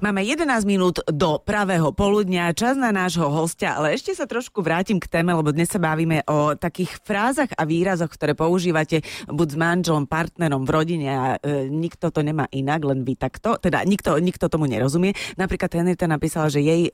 Máme 11 minút do pravého poludnia, čas na nášho hostia, ale ešte sa trošku vrátim k téme, lebo dnes sa bavíme o takých frázach a výrazoch, ktoré používate buď s manželom, partnerom v rodine a e, nikto to nemá inak, len vy takto, teda nikto, nikto tomu nerozumie. Napríklad Henrieta napísala, že jej e,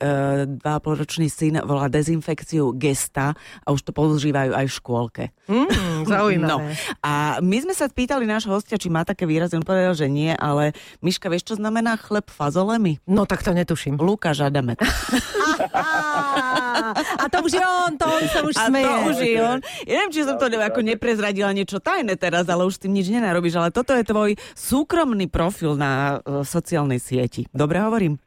2,5-ročný syn volá dezinfekciu gesta a už to používajú aj v škôlke. Mm, zaujímavé. No. A my sme sa spýtali nášho hostia, či má také výrazy, on povedal, že nie, ale Miška, vieš, čo znamená chleb fazolemi? No tak to netuším. Lukáš Adamek. A to už je on, to on sa už A smeje. to už je on. Ja neviem, či som to ako neprezradila niečo tajné teraz, ale už s tým nič nenarobíš, ale toto je tvoj súkromný profil na uh, sociálnej sieti. Dobre hovorím?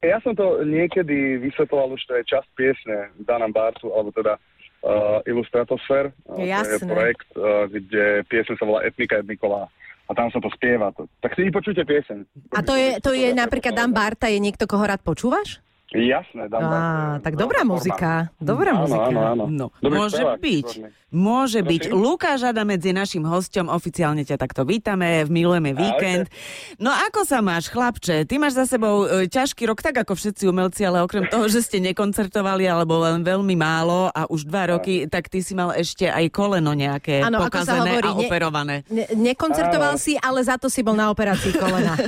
Ja som to niekedy vysvetloval, už to je časť piesne Dana Bartu, alebo teda uh, Illustratosfér. Uh, To je Jasné. projekt, uh, kde piesne sa volá Etnika Etniková. A tam sa to spieva. To. Tak si vypočujte pieseň. A to je, to je napríklad Dan Barta, je niekto, koho rád počúvaš? Jasné, Bart. Á, tak dobrá veľká muzika. Dobrá áno, muzika. Áno, áno. No, Dobrý môže spevák, byť. výborný. Môže Prosím? byť. Lukáš Adamec je našim hosťom, oficiálne ťa takto vítame, milujeme víkend. No ako sa máš, chlapče? Ty máš za sebou e, ťažký rok, tak ako všetci umelci, ale okrem toho, že ste nekoncertovali, alebo len veľmi málo a už dva roky, tak ty si mal ešte aj koleno nejaké sa pokazené hovorí, a ne- operované. Ne, nekoncertoval Áno. si, ale za to si bol na operácii kolena.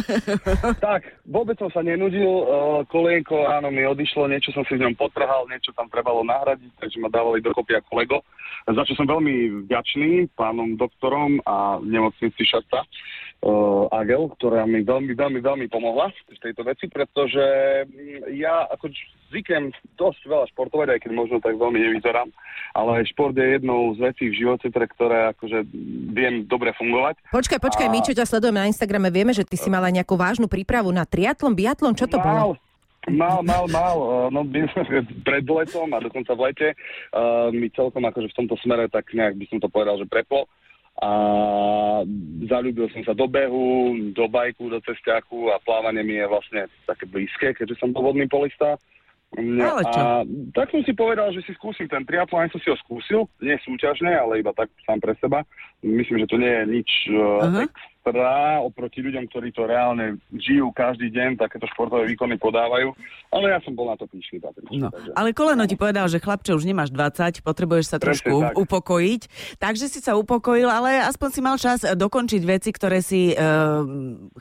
Tak, vôbec som sa nenudil, uh, kolienko, áno, mi odišlo, niečo som si v ňom potrhal, niečo tam trebalo nahradiť, takže ma dávali dokopy ako Lego. Za čo som veľmi vďačný pánom doktorom a nemocnici Šaca uh, Agel, ktorá mi veľmi, veľmi, veľmi pomohla v tejto veci, pretože mm, ja ako zvyknem dosť veľa športovať, aj keď možno tak veľmi nevyzerám, ale šport je jednou z vecí v živote, pre ktoré akože viem dobre fungovať. Počkaj, počkaj, A- my, čo ťa sledujeme na Instagrame, vieme, že ty si mal aj nejakú vážnu prípravu na triatlon, biatlon, čo to bolo? Mal, mal, mal. Uh, No, pred letom a dokonca v lete uh, mi celkom akože v tomto smere tak nejak by som to povedal, že preplo. A zalúbil som sa do behu, do bajku, do cestiaku a plávanie mi je vlastne také blízke, keďže som vodný polista. No, Ale čo? A tak som si povedal, že si skúsim ten triatlon, aj som si ho skúsil, nie súťažne, ale iba tak sám pre seba. Myslím, že to nie je nič uh, extra oproti ľuďom, ktorí to reálne žijú každý deň, takéto športové výkony podávajú. Ale ja som bol na to píšný, Patrička. No, takže- ale koleno ti povedal, že chlapče, už nemáš 20, potrebuješ sa Presne trošku tak. upokojiť. Takže si sa upokojil, ale aspoň si mal čas eh, dokončiť veci, ktoré si uh,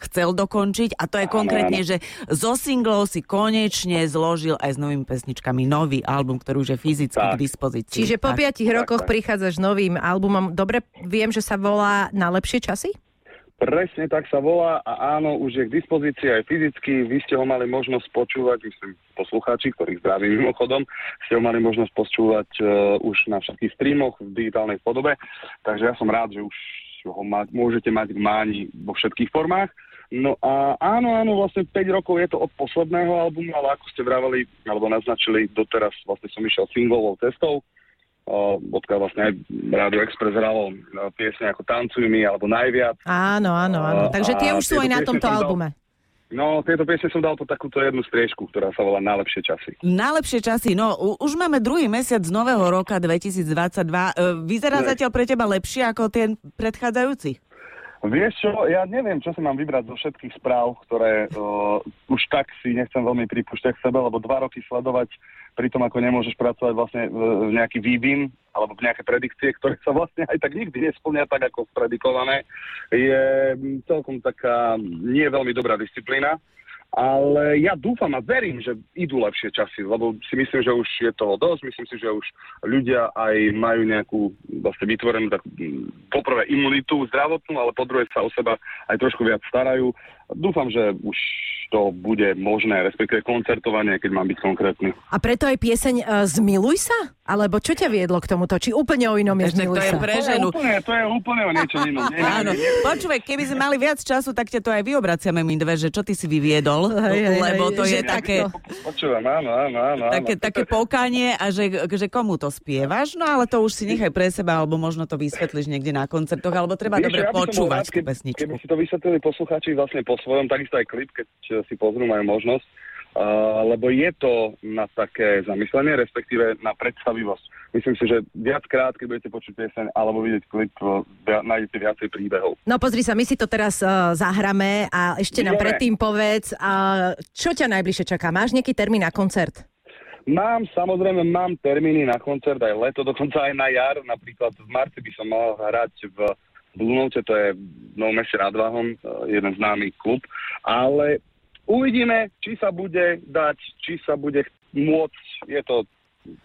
chcel dokončiť. A to je konkrétne, áno. že zo singlov si konečne zložil aj s novými pesničkami nový album, ktorý už je fyzicky Tak. k dispozícii. Čiže po Tak. piatich rokoch tak. prichádzaš novým albumom. Dobre, viem, že sa volá Na lepšie časy? Presne tak sa volá a áno, už je k dispozícii aj fyzicky. Vy ste ho mali možnosť počúvať, myslím, poslucháči, ktorých zdravím mimochodom, ste ho mali možnosť počúvať uh, už na všetkých streamoch v digitálnej podobe. Takže ja som rád, že už ho ma- môžete mať k máni vo všetkých formách. No a áno, áno, vlastne 5 rokov je to od posledného albumu, ale ako ste vraveli, alebo naznačili, doteraz vlastne som išiel singlovou cestou, uh, odkiaľ vlastne aj Rádio Express hralo uh, piesne ako Tancuj mi, alebo Najviac. Áno, áno, áno. Takže tie už sú aj na tomto dal- albume. No, tieto piesne som dal po takúto jednu striežku, ktorá sa volá Najlepšie časy. Najlepšie časy, no už máme druhý mesiac z nového roka 2022. E, Vyzerá Ne. zatiaľ pre teba lepšie ako ten predchádzajúci? Vieš čo, ja neviem, čo si mám vybrať zo všetkých správ, ktoré uh, už tak si nechcem veľmi pripúšťať k sebe, lebo dva roky sledovať pri tom, ako nemôžeš pracovať vlastne uh, nejaký vývin alebo nejaké predikcie, ktoré sa vlastne aj tak nikdy nesplnia tak, ako predikované, je mm, celkom taká nie veľmi dobrá disciplína. Ale ja dúfam a verím, že idú lepšie časy, lebo si myslím, že už je toho dosť. Myslím si, že už ľudia aj majú nejakú vlastne vytvorenú takú, mm, poprvé imunitu zdravotnú, ale po druhé sa o seba aj trošku viac starajú. Dúfam, že už to bude možné, respektíve koncertovanie, keď mám byť konkrétny. A preto aj pieseň uh, Zmiluj sa? Alebo čo ťa viedlo k tomuto? Či úplne o inom je to je pre To je ženu. úplne, to je úplne o niečo inom. Nie, nie, Áno, nie. počúvaj, keby sme mali viac času, tak ťa to aj vyobraciame my dve, že čo ty si vyviedol, lebo to je také. Počúvam, áno, áno, áno. také, také pokanie a že, že komu to spievaš, no ale to už si nechaj pre seba, alebo možno to vysvetlíš niekde na koncertoch, alebo treba Vieš, dobre ja počúvať rád, tú pesničku. Keby si to vysvetlili poslucháči vlastne po svojom, takisto aj klip, keď si pozrú, majú možnosť. Lebo je to na také zamyslenie, respektíve na predstavivosť. Myslím si, že viackrát, keď budete počuť pieseň alebo vidieť klip, uh, nájdete viacej príbehov. No pozri sa, my si to teraz uh, zahráme a ešte nám predtým povedz, uh, čo ťa najbližšie čaká? Máš nejaký termín na koncert? Mám, samozrejme, mám termíny na koncert aj leto, dokonca aj na jar. Napríklad v marci by som mal hrať v Note, to je v Novom meste nad Váhom, eh, jeden známy klub. Ale uvidíme, či sa bude dať, či sa bude môcť. Je to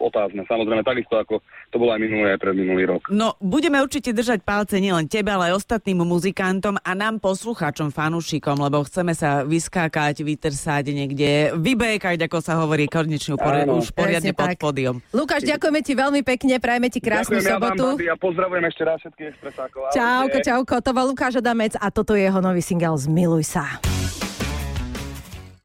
otázne, samozrejme, takisto ako to bolo aj minulý, aj predminulý rok. No, budeme určite držať palce nielen tebe, ale aj ostatným muzikantom a nám poslucháčom, fanúšikom, lebo chceme sa vyskákať, vytrsať niekde, vybejkať, ako sa hovorí, konečne Áno. už poriadne Presne pod tak. pódium. Lukáš, ďakujeme ti veľmi pekne, prajeme ti krásnu Ďakujem, sobotu. Ja vám, babi, a pozdravujem ešte raz všetkých expresákov. Čauko, čauko, to bol Lukáš Adamec a toto je jeho nový single Zmiluj sa.